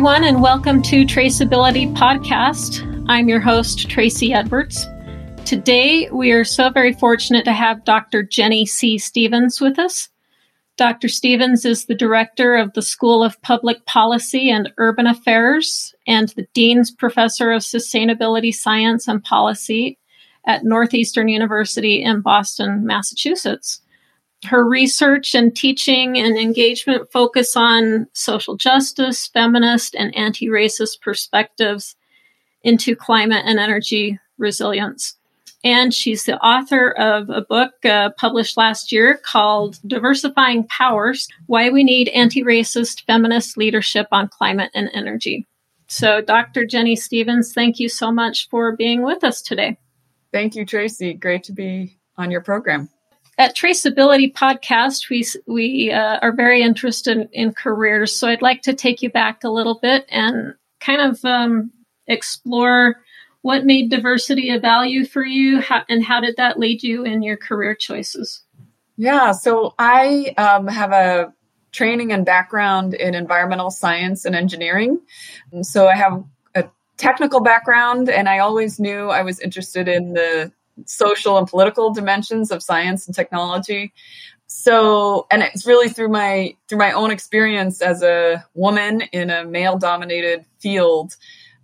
everyone, and welcome to Traceability Podcast. I'm your host, Tracy Edwards. Today, we are so very fortunate to have Dr. Jennie C. Stephens with us. Dr. Stephens is the director of the School of Public Policy and Urban Affairs and the Dean's Professor of Sustainability Science and Policy at Northeastern University in Boston, Massachusetts. Her research and teaching and engagement focus on social justice, feminist, and anti racist perspectives into climate and energy resilience. And she's the author of a book uh, published last year called Diversifying Powers Why We Need Anti Racist Feminist Leadership on Climate and Energy. So, Dr. Jennie Stephens, thank you so much for being with us today. Thank you, Tracy. Great to be on your program. At Traceability Podcast, we we uh, are very interested in, in, careers. So I'd like to take you back a little bit and kind of um, explore what made diversity a value for you, how, and how did that lead you in your career choices? Yeah, so I um, have a training and background in environmental science and engineering. So I have a technical background, and I always knew I was interested in the social and political dimensions of science and technology. So and it's really through my through my own experience as a woman in a male dominated field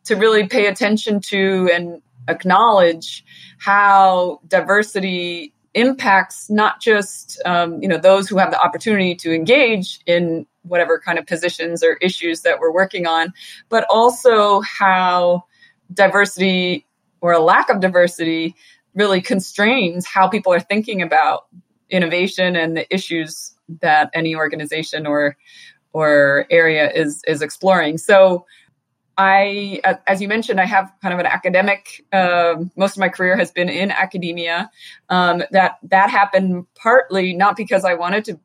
to really pay attention to and acknowledge how diversity impacts not just um, you know those who have the opportunity to engage in whatever kind of positions or issues that we're working on but also how diversity or a lack of diversity really constrains how people are thinking about innovation and the issues that any organization or or area is is exploring. So I, as you mentioned, I have kind of an academic. Uh, most of my career has been in academia. Um, that that happened partly not because I wanted to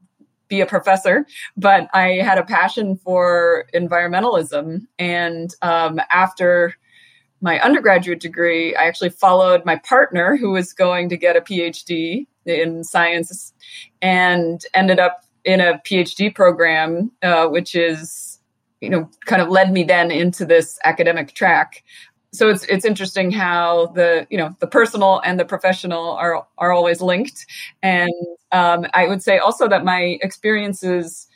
be a professor, but I had a passion for environmentalism. And um, after my undergraduate degree, I actually followed my partner who was going to get a PhD in science and ended up in a PhD program, uh, which is, you know, kind of led me then into this academic track. So it's it's interesting how the you know the personal and the professional are are always linked, and um, I would say also that my experiences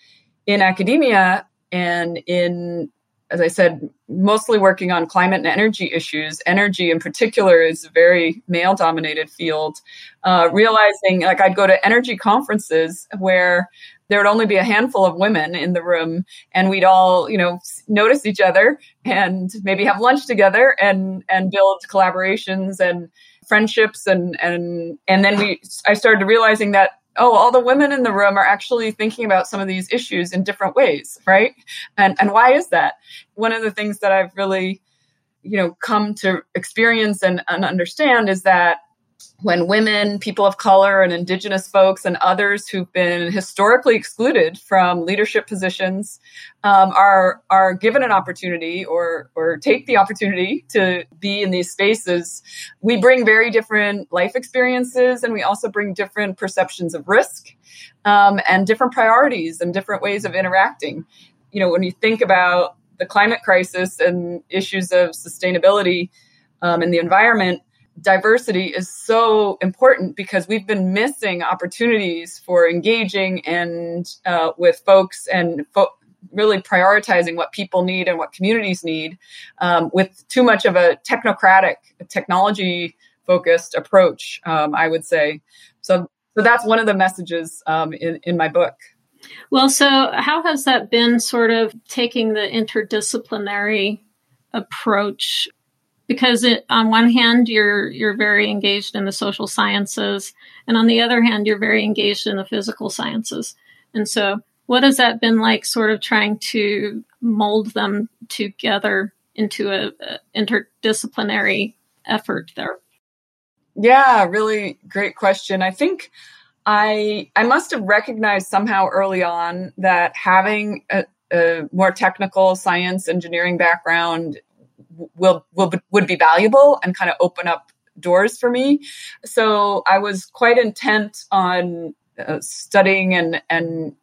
in academia and in as I said, mostly working on climate and energy issues. Energy, in particular, is a very male dominated field. Uh, realizing, like, I'd go to energy conferences where there would only be a handful of women in the room, and we'd all, you know, notice each other and maybe have lunch together and and build collaborations and friendships and and and then we I started realizing that oh, all the women in the room are actually thinking about some of these issues in different ways, right? And and why is that? One of the things that I've really, you know, come to experience and, and understand is that when women, people of color, and indigenous folks and others who've been historically excluded from leadership positions um, are are given an opportunity or or take the opportunity to be in these spaces, we bring very different life experiences, and we also bring different perceptions of risk um, and different priorities and different ways of interacting. You know, when you think about the climate crisis and issues of sustainability um, and the environment diversity is so important because we've been missing opportunities for engaging and uh, with folks and fo- really prioritizing what people need and what communities need um, with too much of a technocratic technology focused approach um, i would say. So so that's one of the messages um, in, in my book. Well so how has that been sort of taking the interdisciplinary approach because it, on one hand you're you're very engaged in the social sciences and on the other hand you're very engaged in the physical sciences. And so what has that been like sort of trying to mold them together into a, a interdisciplinary effort there? Yeah really great question. I think i i must have recognized somehow early on that having a, a more technical science engineering background will will would be valuable and kind of open up doors for me. So I was quite intent on uh, studying and and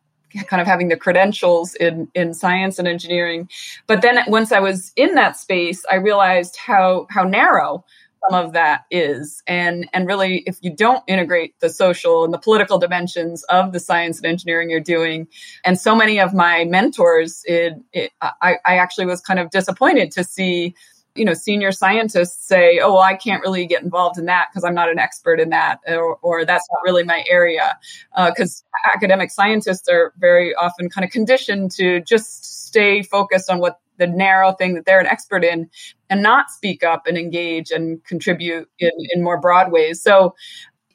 kind of having the credentials in in science and engineering. But then once I was in that space, I realized how how narrow some of that is. And and really if you don't integrate the social and the political dimensions of the science and engineering you're doing and so many of my mentors it, it I, I actually was kind of disappointed to see you know senior scientists say oh well i can't really get involved in that because i'm not an expert in that or, or that's not really my area. Because uh, academic scientists are very often kind of conditioned to just stay focused on what the narrow thing that they're an expert in and not speak up and engage and contribute in, in more broad ways. So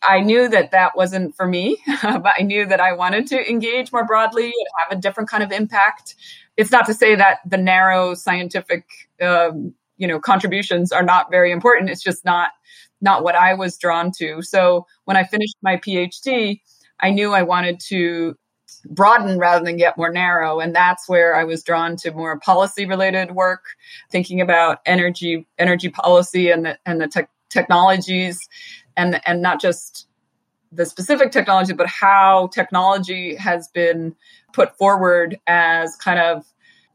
I knew that that wasn't for me, but I knew that I wanted to engage more broadly and have a different kind of impact. It's not to say that the narrow scientific um, you know contributions are not very important. It's just not not what i was drawn to. So when i finished my phd i knew i wanted to broaden rather than get more narrow and that's where i was drawn to more policy related work thinking about energy energy policy and the and the te- technologies and and not just the specific technology but how technology has been put forward as kind of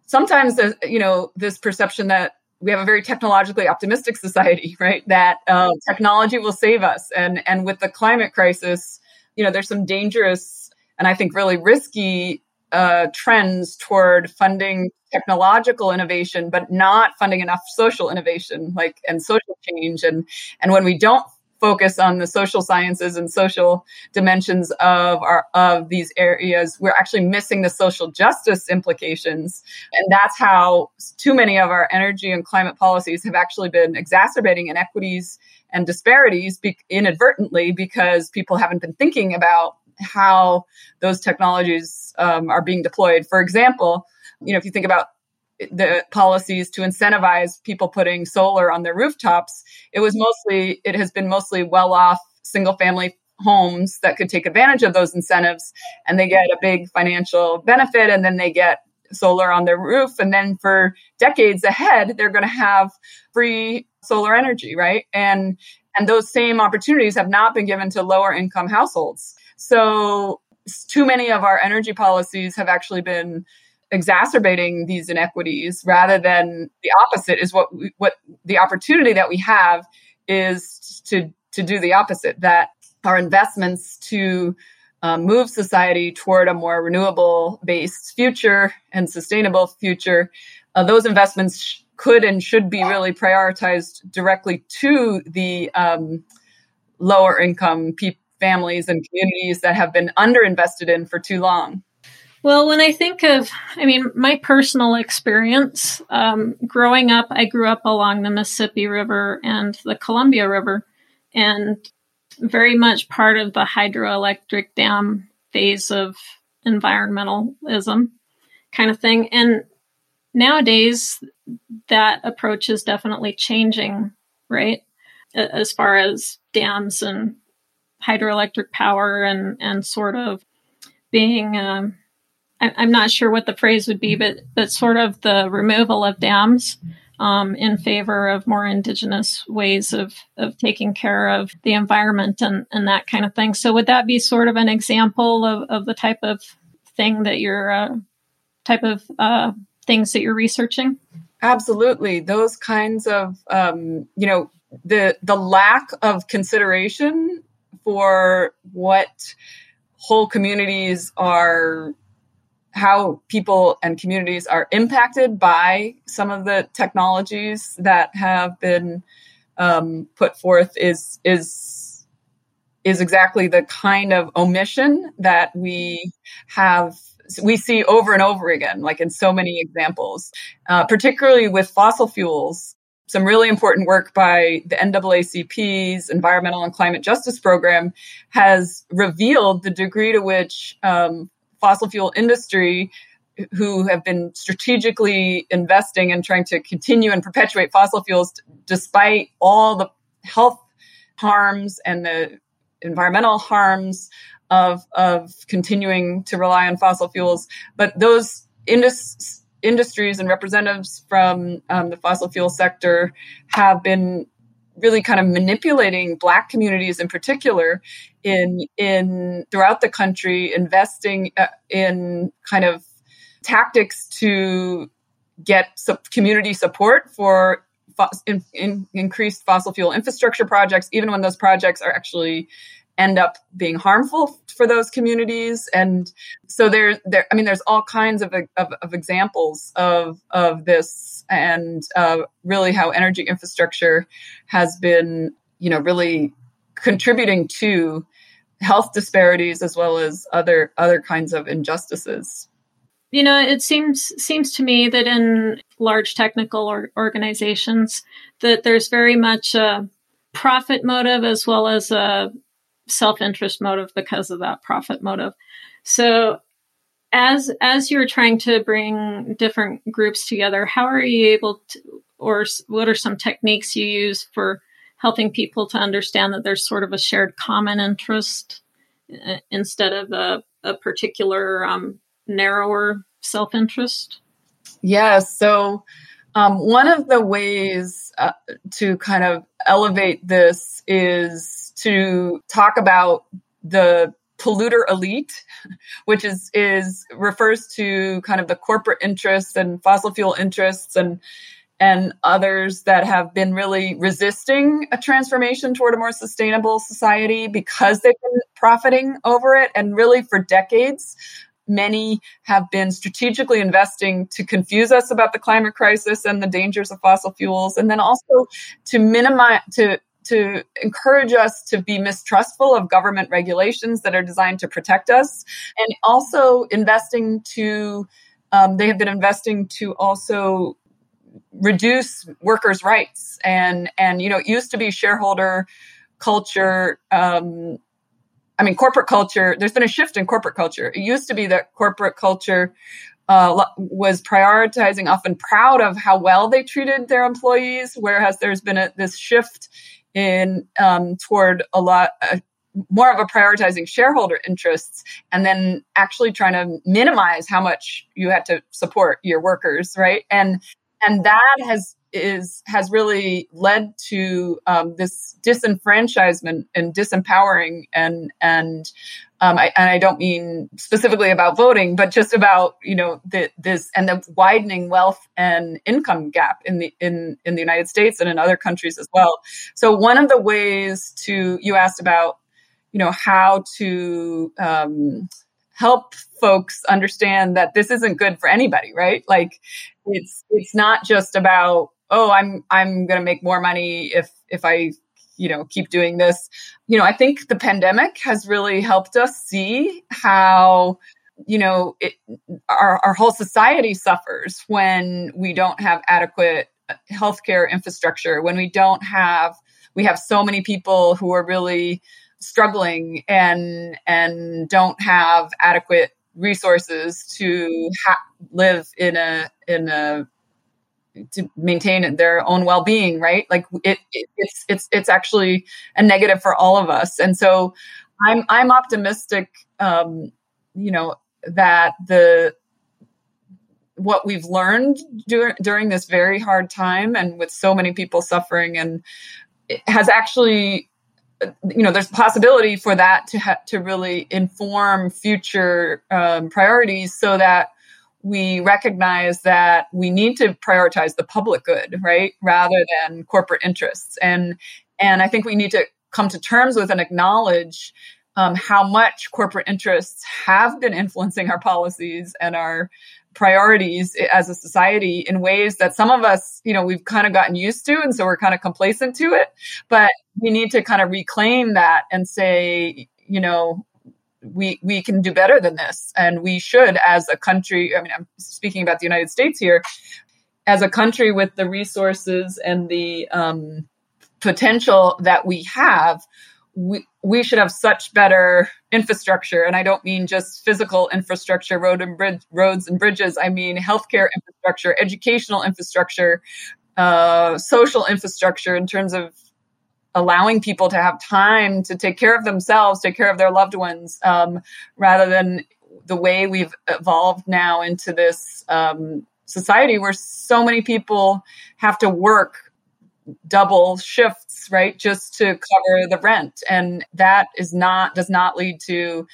sometimes you know this perception that we have a very technologically optimistic society, right? That uh, technology will save us, and and with the climate crisis, you know, there's some dangerous and I think really risky uh, trends toward funding technological innovation, but not funding enough social innovation, like and social change. And and when we don't focus on the social sciences and social dimensions of our of these areas we're actually missing the social justice implications and that's how too many of our energy and climate policies have actually been exacerbating inequities and disparities be- inadvertently because people haven't been thinking about how those technologies um, are being deployed for example you know if you think about the policies to incentivize people putting solar on their rooftops, it was mostly, it has been mostly well off single family homes that could take advantage of those incentives and they get a big financial benefit and then they get solar on their roof. And then for decades ahead, they're going to have free solar energy, right? And, and those same opportunities have not been given to lower income households. So too many of our energy policies have actually been exacerbating these inequities rather than the opposite is what we, what the opportunity that we have is to to do the opposite that our investments to um, move society toward a more renewable based future and sustainable future uh, those investments sh- could and should be really prioritized directly to the um, lower income pe- families and communities that have been underinvested in for too long well, when I think of, I mean, my personal experience um, growing up, I grew up along the Mississippi River and the Columbia River, and very much part of the hydroelectric dam phase of environmentalism kind of thing. And nowadays, that approach is definitely changing, right? As far as dams and hydroelectric power and, and sort of being. Um, I'm not sure what the phrase would be, but but sort of the removal of dams um, in favor of more indigenous ways of of taking care of the environment and and that kind of thing. So would that be sort of an example of of the type of thing that you're uh, type of uh, things that you're researching? Absolutely, those kinds of um, you know the the lack of consideration for what whole communities are how people and communities are impacted by some of the technologies that have been um, put forth is is is exactly the kind of omission that we have we see over and over again like in so many examples uh, particularly with fossil fuels some really important work by the NAACP's Environmental and Climate Justice Program has revealed the degree to which um, fossil fuel industry who have been strategically investing and trying to continue and perpetuate fossil fuels despite all the health harms and the environmental harms of of continuing to rely on fossil fuels. But those indus- industries and representatives from um, the fossil fuel sector have been really kind of manipulating black communities in particular in in throughout the country investing uh, in kind of tactics to get community support for fo- in, in increased fossil fuel infrastructure projects even when those projects are actually end up being harmful for those communities. And so there there i mean there's all kinds of, of, of examples of of this and uh, really how energy infrastructure has been you know really contributing to health disparities as well as other other kinds of injustices. You know it seems seems to me that in large technical or organizations that there's very much a profit motive as well as a self-interest motive because of that profit motive. So as as you're trying to bring different groups together, how are you able to or what are some techniques you use for helping people to understand that there's sort of a shared common interest instead of a, a particular um, narrower self-interest? Yeah, so um, one of the ways uh, to kind of elevate this is to talk about the polluter elite, which is is refers to kind of the corporate interests and fossil fuel interests and and others that have been really resisting a transformation toward a more sustainable society because they've been profiting over it. And really for decades many have been strategically investing to confuse us about the climate crisis and the dangers of fossil fuels. And then also to minimize to to encourage us to be mistrustful of government regulations that are designed to protect us, and also investing to, um, they have been investing to also reduce workers' rights. And, and, you know, it used to be shareholder culture. Um, I mean, corporate culture, there's been a shift in corporate culture. It used to be that corporate culture uh, was prioritizing, often proud of how well they treated their employees, whereas there's been a, this shift in um, toward a lot uh, more of a prioritizing shareholder interests and then actually trying to minimize how much you had to support your workers right? And and that has is has really led to um, this disenfranchisement and disempowering and and um, I, and I don't mean specifically about voting, but just about you know the, this and the widening wealth and income gap in the in in the United States and in other countries as well. So one of the ways to you asked about you know how to um, help folks understand that this isn't good for anybody, right? Like it's it's not just about oh I'm I'm going to make more money if if I you know keep doing this. You know i think the pandemic has really helped us see how you know it, our, our whole society suffers when we don't have adequate uh, healthcare infrastructure when we don't have we have so many people who are really struggling and and don't have adequate resources to ha- live in a in a to maintain their own well-being right? Like it, it, it's it's it's actually a negative for all of us. And so i'm i'm optimistic um you know that the what we've learned dur- during this very hard time and with so many people suffering and has actually you know there's possibility for that to ha- to really inform future um, priorities so that we recognize that we need to prioritize the public good, right, rather than corporate interests. And and I think we need to come to terms with and acknowledge um, how much corporate interests have been influencing our policies and our priorities as a society in ways that some of us, you know, we've kind of gotten used to, and so we're kind of complacent to it. But we need to kind of reclaim that and say, you know, we we can do better than this. And we should as a country i mean i'm speaking about the united states here as a country with the resources and the um, potential that we have we, we should have such better infrastructure. And i don't mean just physical infrastructure road and bridge, roads and bridges. I mean healthcare infrastructure educational infrastructure uh, social infrastructure in terms of allowing people to have time to take care of themselves, take care of their loved ones, um, rather than the way we've evolved now into this um, society where so many people have to work double shifts, right, just to cover the rent, and that is not does not lead to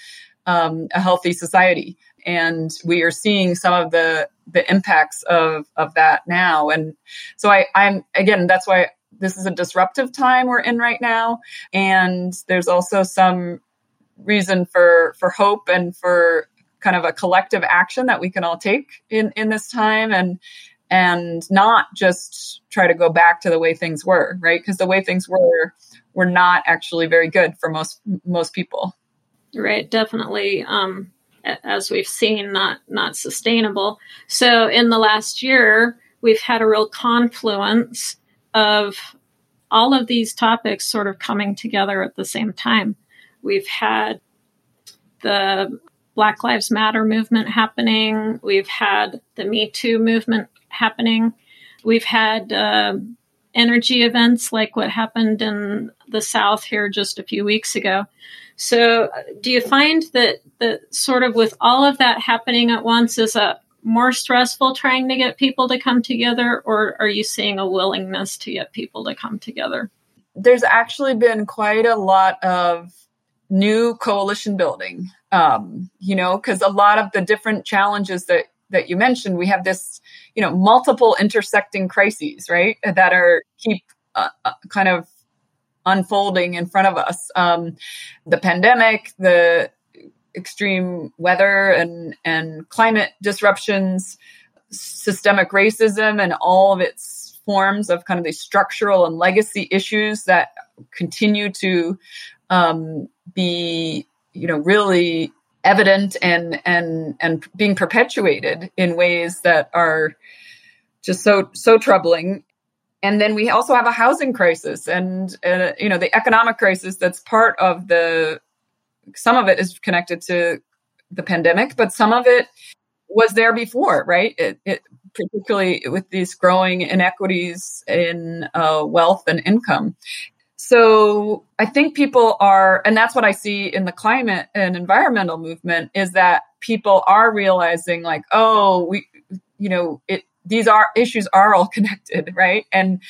um, a healthy society. And we are seeing some of the the impacts of of that now. And so I, I'm again, that's why this is a disruptive time we're in right now, and there's also some reason for for hope and for kind of a collective action that we can all take in in this time and and not just try to go back to the way things were right? Because the way things were were not actually very good for most most people. Right. Definitely um as we've seen not not sustainable. So in the last year we've had a real confluence of all of these topics sort of coming together at the same time we've had the Black Lives Matter movement happening. We've had the Me Too movement happening. We've had uh, energy events like what happened in the South here just a few weeks ago. So, do you find that that sort of with all of that happening at once is a more stressful trying to get people to come together, or are you seeing a willingness to get people to come together? There's actually been quite a lot of new coalition building. Um, you know, because a lot of the different challenges that that you mentioned, we have this, you know, multiple intersecting crises, right, that are keep uh, uh, kind of unfolding in front of us. Um, the pandemic, the extreme weather and and climate disruptions, systemic racism, and all of its forms of kind of these structural and legacy issues that continue to um, be you know really evident and and and being perpetuated in ways that are just so so troubling. And then we also have a housing crisis and uh, you know the economic crisis that's part of the some of it is connected to the pandemic but some of it was there before right it, it particularly with these growing inequities in uh, wealth and income so I think people are, and that's what I see in the climate and environmental movement is that people are realizing like, oh, we, you know, it, these are issues are all connected, right? And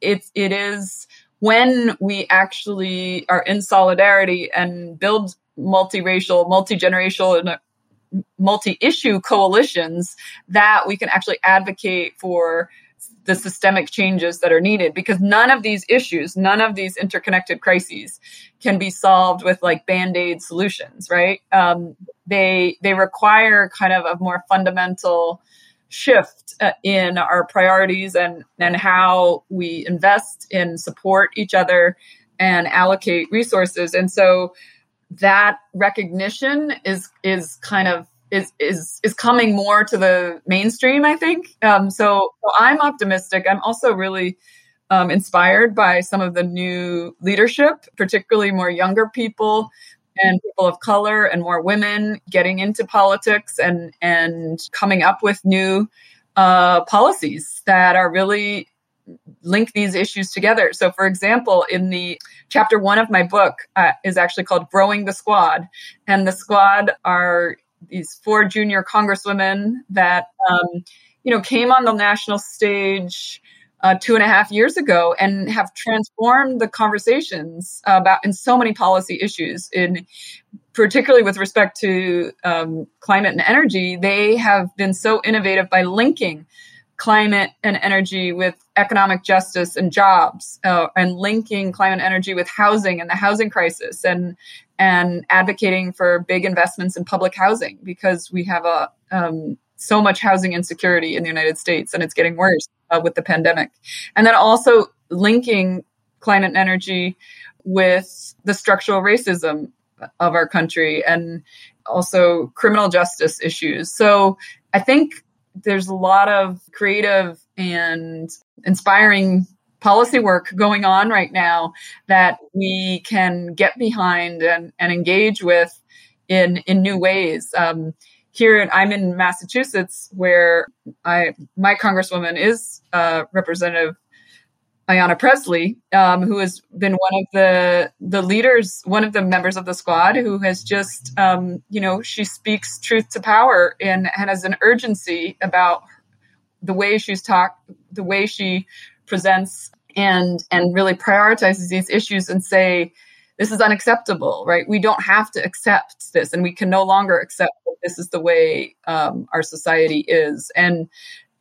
it's, it is when we actually are in solidarity and build multiracial, multi-generational and multi-issue coalitions that we can actually advocate for the systemic changes that are needed because none of these issues, none of these interconnected crises can be solved with like band-aid solutions, right? Um, they they require kind of a more fundamental shift uh, in our priorities and and how we invest in support each other and allocate resources. And so that recognition is is kind of is is is coming more to the mainstream. I think um, so. so I'm optimistic. I'm also really um, inspired by some of the new leadership, particularly more younger people and people of color and more women getting into politics and and coming up with new uh, policies that are really link these issues together. So, for example, in the chapter one of my book uh, is actually called "Growing the Squad," and the squad are these four junior congresswomen that um, you know came on the national stage uh, two and a half years ago and have transformed the conversations about in so many policy issues in particularly with respect to um, climate and energy they have been so innovative by linking climate and energy with economic justice and jobs uh, and linking climate energy with housing and the housing crisis and and advocating for big investments in public housing because we have a um, so much housing insecurity in the United States and it's getting worse uh, with the pandemic and then also linking climate and energy with the structural racism of our country and also criminal justice issues so I think there's a lot of creative and inspiring policy work going on right now that we can get behind and, and engage with in in new ways. Um, here, I'm in Massachusetts, where I my congresswoman is uh, Representative Ayanna Pressley, um, who has been one of the the leaders, one of the members of the squad, who has just, um, you know, she speaks truth to power and, and has an urgency about the way she's talked, the way she presents and and really prioritizes these issues and say this is unacceptable right? We don't have to accept this and we can no longer accept that this is the way um, our society is. And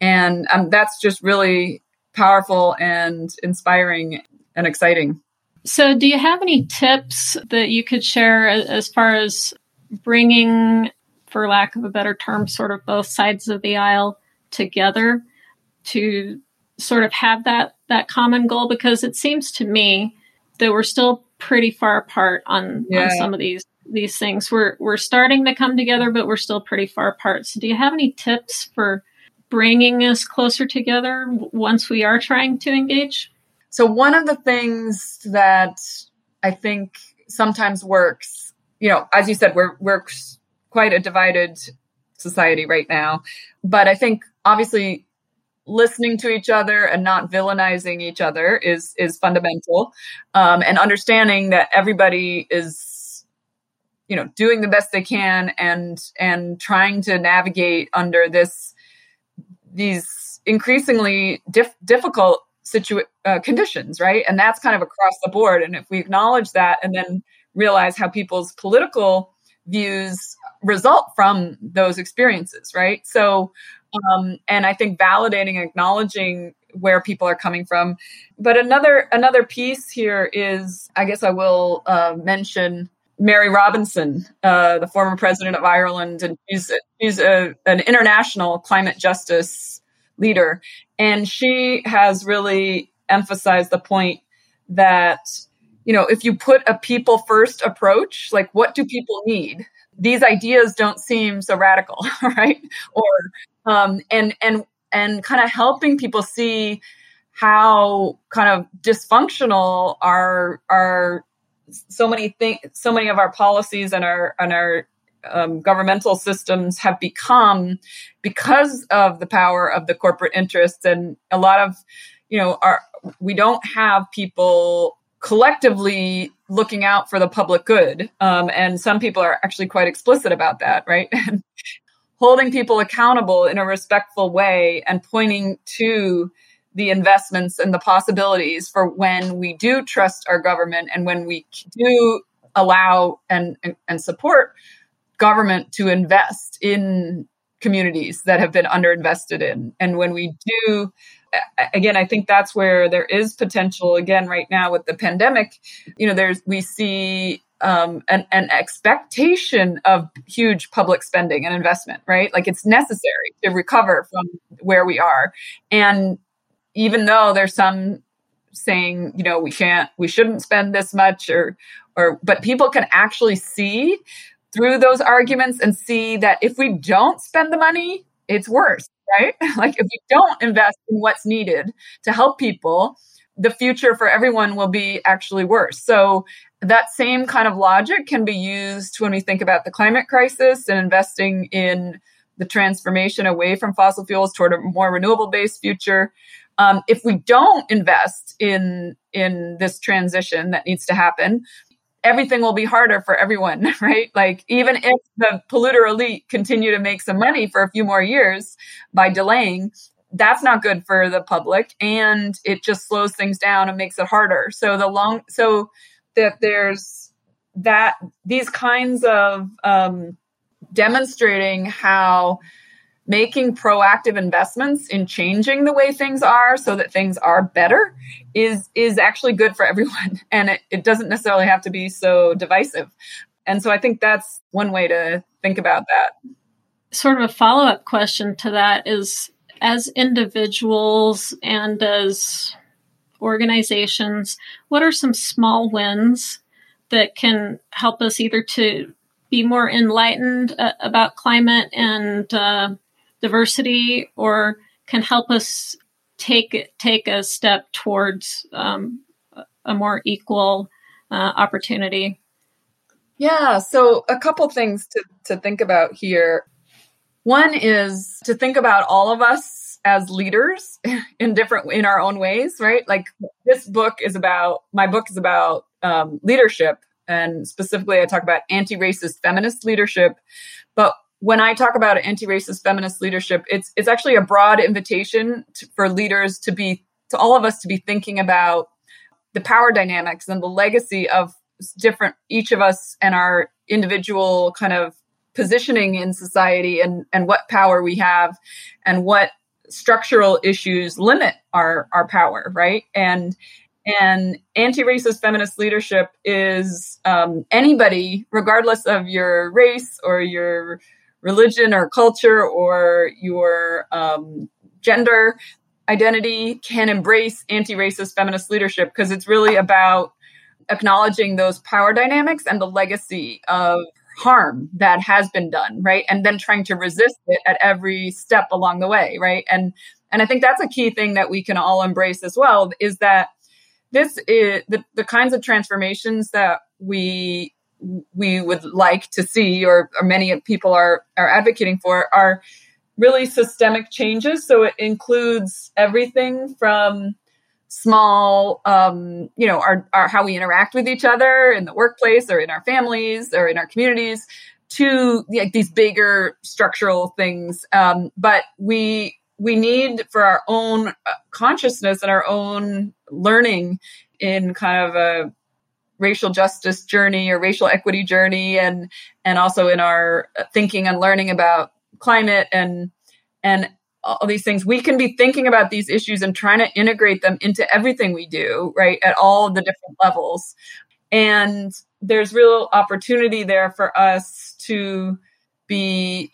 and um, that's just really powerful and inspiring and exciting. So do you have any tips that you could share as far as bringing for lack of a better term sort of both sides of the aisle together to sort of have that that common goal? Because it seems to me that we're still pretty far apart on, yeah. on some of these these things. We're we're starting to come together, but we're still pretty far apart. So, do you have any tips for bringing us closer together once we are trying to engage? So, one of the things that I think sometimes works, you know, as you said, we're we're quite a divided society right now, but I think obviously listening to each other and not villainizing each other is is fundamental. Um, and understanding that everybody is you know doing the best they can and and trying to navigate under this these increasingly dif- difficult situ- uh, conditions right? And that's kind of across the board. And if we acknowledge that and then realize how people's political views result from those experiences right? So um, and I think validating, acknowledging where people are coming from. But another another piece here is, I guess I will uh, mention Mary Robinson, uh, the former president of Ireland, and she's she's a, an international climate justice leader, and she has really emphasized the point that you know if you put a people first approach, like what do people need? These ideas don't seem so radical, right? Or um, and and and kind of helping people see how kind of dysfunctional our our so many things so many of our policies and our and our um, governmental systems have become because of the power of the corporate interests and a lot of you know our we don't have people collectively looking out for the public good um, and some people are actually quite explicit about that right holding people accountable in a respectful way and pointing to the investments and the possibilities for when we do trust our government and when we do allow and, and, and support government to invest in communities that have been underinvested in. And when we do, again, I think that's where there is potential again right now with the pandemic. You know, there's, we see um, an, an expectation of huge public spending and investment, right? Like it's necessary to recover from where we are. And even though there's some saying, you know, we can't, we shouldn't spend this much or, or, but people can actually see through those arguments and see that if we don't spend the money, it's worse, right? like if we don't invest in what's needed to help people, the future for everyone will be actually worse. So that same kind of logic can be used when we think about the climate crisis and investing in the transformation away from fossil fuels toward a more renewable based future. Um, if we don't invest in in this transition that needs to happen, everything will be harder for everyone, right? Like even if the polluter elite continue to make some money for a few more years by delaying, that's not good for the public and it just slows things down and makes it harder. So the long so that there's that these kinds of um, demonstrating how making proactive investments in changing the way things are so that things are better is is actually good for everyone. And it, it doesn't necessarily have to be so divisive. And so i think that's one way to think about that. Sort of a follow-up question to that is as individuals and as organizations, what are some small wins that can help us either to be more enlightened uh, about climate and uh, diversity, or can help us take take a step towards um, a more equal uh, opportunity? Yeah, so a couple things to, to think about here. One is to think about all of us as leaders in different in our own ways, right? Like this book is about my book is about um, leadership, and specifically, I talk about anti-racist feminist leadership. When I talk about anti-racist feminist leadership, it's it's actually a broad invitation to, for leaders to be to all of us to be thinking about the power dynamics and the legacy of different each of us and our individual kind of positioning in society and and what power we have and what structural issues limit our our power right? And and anti-racist feminist leadership is um, anybody regardless of your race or your religion or culture or your um, gender identity can embrace anti-racist feminist leadership because it's really about acknowledging those power dynamics and the legacy of harm that has been done right? And then trying to resist it at every step along the way right? And and i think that's a key thing that we can all embrace as well is that this is the, the kinds of transformations that we we would like to see or, or many people are are advocating for are really systemic changes. So it includes everything from small um, you know our, our how we interact with each other in the workplace or in our families or in our communities to like these bigger structural things. Um, but we we need for our own uh, consciousness and our own learning in kind of a racial justice journey or racial equity journey and and also in our thinking and learning about climate and and all these things we can be thinking about these issues and trying to integrate them into everything we do right at all the different levels. And there's real opportunity there for us to be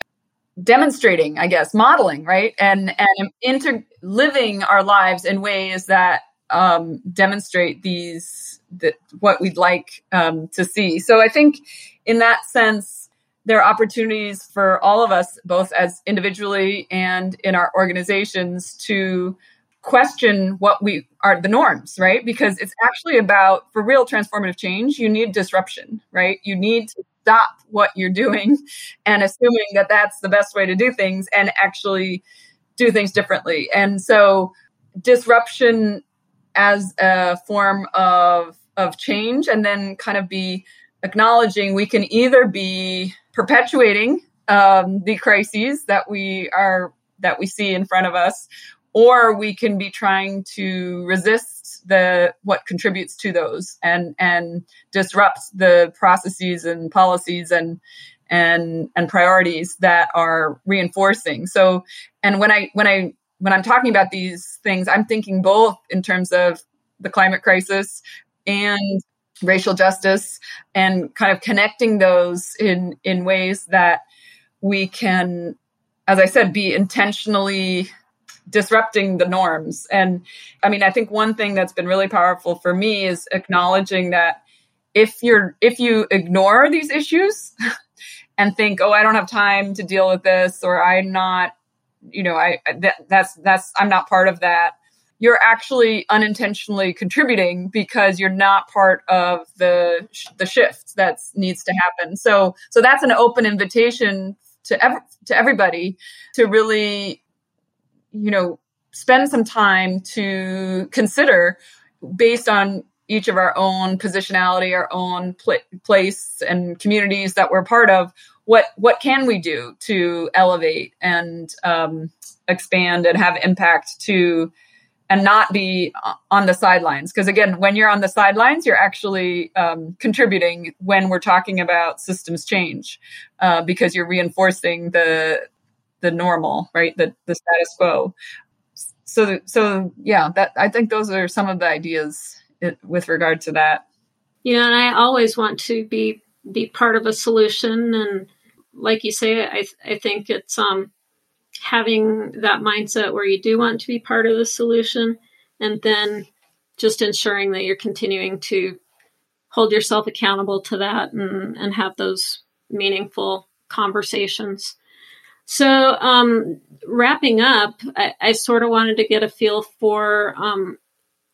demonstrating i guess modeling right and and inter- living our lives in ways that um, demonstrate these that what we'd like um, to see so i think in that sense there are opportunities for all of us, both as individually and in our organizations, to question what we are the norms, right? Because it's actually about for real transformative change, you need disruption, right? You need to stop what you're doing and assuming that that's the best way to do things and actually do things differently. And so disruption as a form of of change and then kind of be acknowledging we can either be perpetuating um, the crises that we are that we see in front of us, or we can be trying to resist the what contributes to those and and disrupt the processes and policies and and and priorities that are reinforcing. So, and when I when I when I'm talking about these things, I'm thinking both in terms of the climate crisis and racial justice and kind of connecting those in in ways that we can as i said be intentionally disrupting the norms. And i mean i think one thing that's been really powerful for me is acknowledging that if you're if you ignore these issues and think oh i don't have time to deal with this or i'm not you know i that, that's that's i'm not part of that you're actually unintentionally contributing because you're not part of the the shift that needs to happen. So so that's an open invitation to ev- to everybody to really you know spend some time to consider based on each of our own positionality, our own pl- place and communities that we're part of. What what can we do to elevate and um, expand and have impact to and not be on the sidelines. Because again, when you're on the sidelines, you're actually um, contributing when we're talking about systems change, uh, because you're reinforcing the the normal, right? The the status quo. So so yeah, that I think those are some of the ideas with regard to that. Yeah, and I always want to be be part of a solution, and like you say, I I think it's um having that mindset where you do want to be part of the solution and then just ensuring that you're continuing to hold yourself accountable to that and, and have those meaningful conversations. So, um, wrapping up, I, I, sort of wanted to get a feel for um,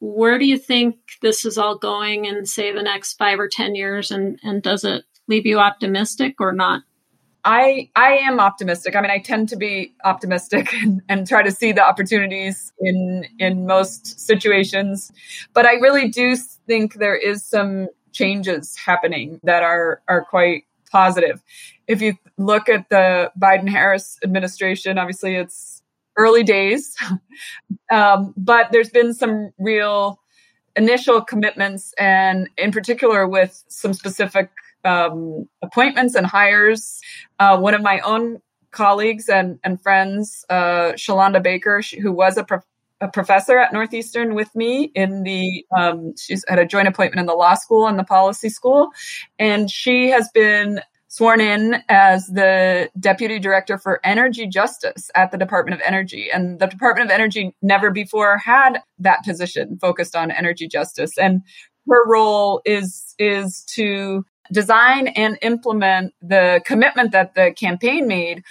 where do you think this is all going in, say, the next five or 10 years? And, and does it leave you optimistic or not? I I am optimistic. I mean, I tend to be optimistic and, and try to see the opportunities in in most situations. But I really do think there is some changes happening that are are quite positive. If you look at the Biden Harris administration, obviously it's early days, um, but there's been some real initial commitments, and in particular with some specific um, appointments and hires. Uh, one of my own colleagues and, and friends, uh, Shalanda Baker, who was a, prof- a, professor at Northeastern with me in the, um, she's had a joint appointment in the law school and the policy school. And she has been sworn in as the deputy director for energy justice at the Department of Energy. And the Department of Energy never before had that position focused on energy justice. And her role is is to design and implement the commitment that the campaign made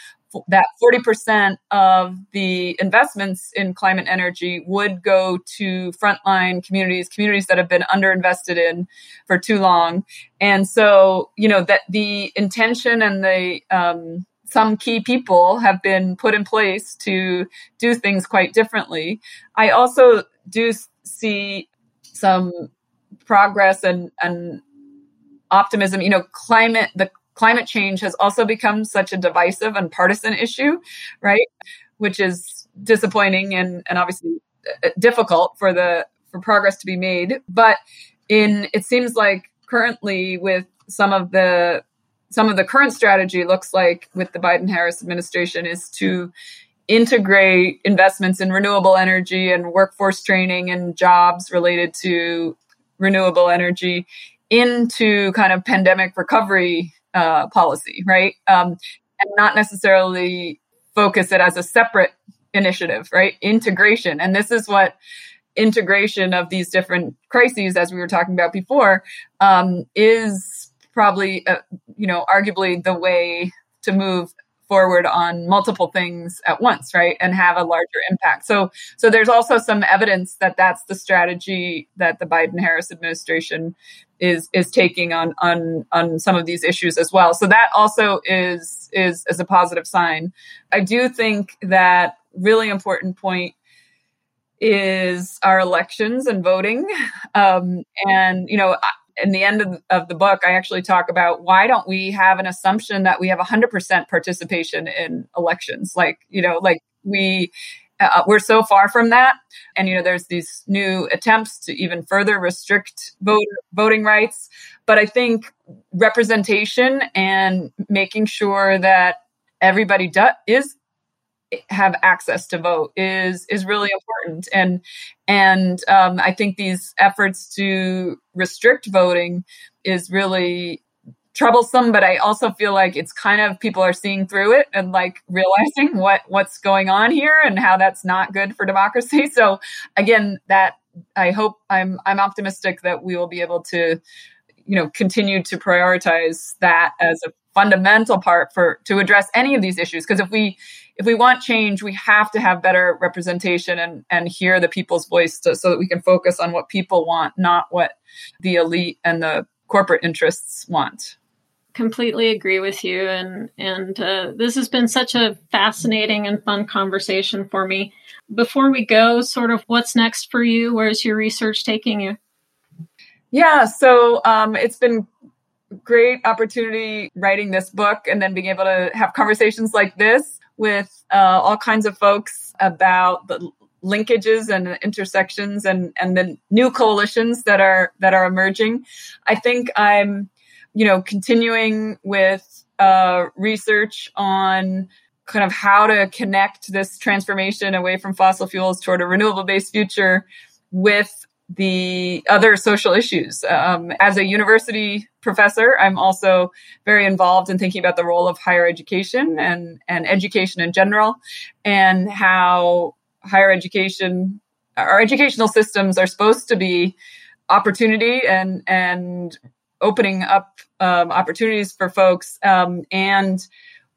that 40% of the investments in climate energy would go to frontline communities, communities that have been underinvested in for too long. And so, you know, that the intention and the, um, some key people have been put in place to do things quite differently. I also do see some progress and, and optimism. You know, climate, the climate change has also become such a divisive and partisan issue, right? Which is disappointing and, and obviously uh, difficult for the for progress to be made. But in it seems like currently with some of the some of the current strategy looks like with the Biden Harris administration is to integrate investments in renewable energy and workforce training and jobs related to renewable energy into kind of pandemic recovery uh, policy, right? Um, and not necessarily focus it as a separate initiative, right? Integration. And this is what integration of these different crises, as we were talking about before, um, is probably, uh, you know, arguably the way to move forward on multiple things at once right and have a larger impact. So so there's also some evidence that that's the strategy that the biden harris administration is is taking on on on some of these issues as well. So that also is is is a positive sign. I do think that really important point is our elections and voting. Um and you know in the end of, of the book, I actually talk about why don't we have an assumption that we have 100% participation in elections? Like, you know, like we, uh, we're so far from that. And, you know, there's these new attempts to even further restrict vote, voting rights. But I think representation and making sure that everybody do, is have access to vote is is really important. And and um, i think these efforts to restrict voting is really troublesome but i also feel like it's kind of people are seeing through it and like realizing what what's going on here and how that's not good for democracy. So again that i hope i'm i'm optimistic that we will be able to you know continue to prioritize that as a fundamental part for to address any of these issues. Because if we if we want change we have to have better representation and and hear the people's voice to, so that we can focus on what people want not what the elite and the corporate interests want. Completely agree with you and and uh, this has been such a fascinating and fun conversation for me. Before we go sort of what's next for you? Where's your research taking you? Yeah so um, it's been great opportunity writing this book and then being able to have conversations like this with uh, all kinds of folks about the linkages and intersections and and the new coalitions that are that are emerging i think i'm you know continuing with uh, research on kind of how to connect this transformation away from fossil fuels toward a renewable based future with the other social issues. Um, as a university professor, I'm also very involved in thinking about the role of higher education and, and education in general, and how higher education, our educational systems are supposed to be opportunity and and opening up um, opportunities for folks. Um, and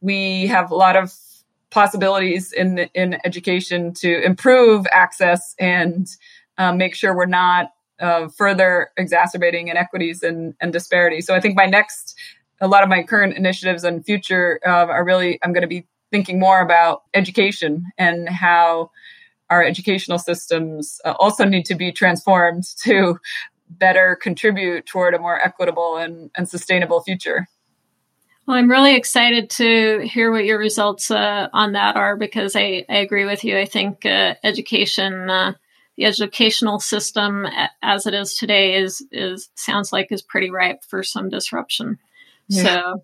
we have a lot of possibilities in in education to improve access and um, make sure we're not uh, further exacerbating inequities and, and disparities. So I think my next, a lot of my current initiatives and future uh, are really, I'm going to be thinking more about education and how our educational systems uh, also need to be transformed to better contribute toward a more equitable and, and sustainable future. Well, I'm really excited to hear what your results uh, on that are because I, I agree with you. I think uh, education, uh, the educational system as it is today, is is sounds like is pretty ripe for some disruption. Yeah.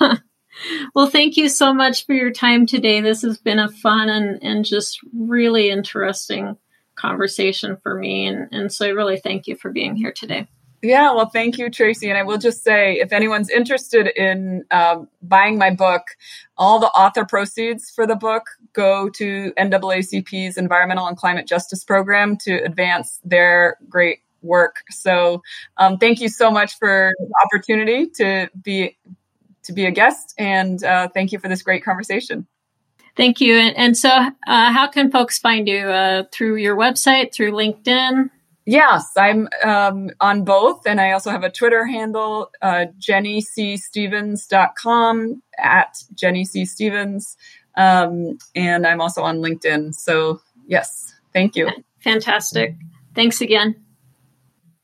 So, well, thank you so much for your time today. This has been a fun and and just really interesting conversation for me, and and so I really thank you for being here today. Yeah, well, thank you, Tracie. And I will just say if anyone's interested in um, buying my book, all the author proceeds for the book go to NAACP's Environmental and Climate Justice Program to advance their great work. So um, thank you so much for the opportunity to be to be a guest, and uh, thank you for this great conversation. Thank you. And, and so, uh, how can folks find you uh, through your website, through LinkedIn? Yes, I'm um, on both. And I also have a Twitter handle, uh, jenniecstephens.com at Jennie C. Stephens. Um, and I'm also on LinkedIn. So, yes, thank you. Fantastic. Thanks again.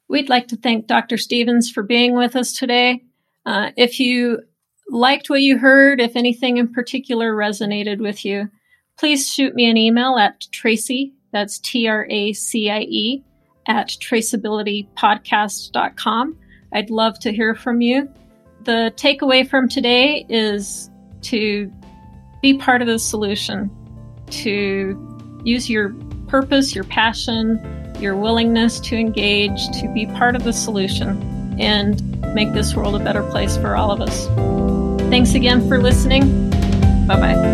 We'd like to thank Dr. Stephens for being with us today. Uh, if you liked what you heard, if anything in particular resonated with you, please shoot me an email at Tracie, that's T R A C I E, at traceabilitypodcast.com. I'd love to hear from you. The takeaway from today is to be part of the solution, to use your purpose, your passion, your willingness to engage, to be part of the solution, and make this world a better place for all of us. Thanks again for listening. Bye bye.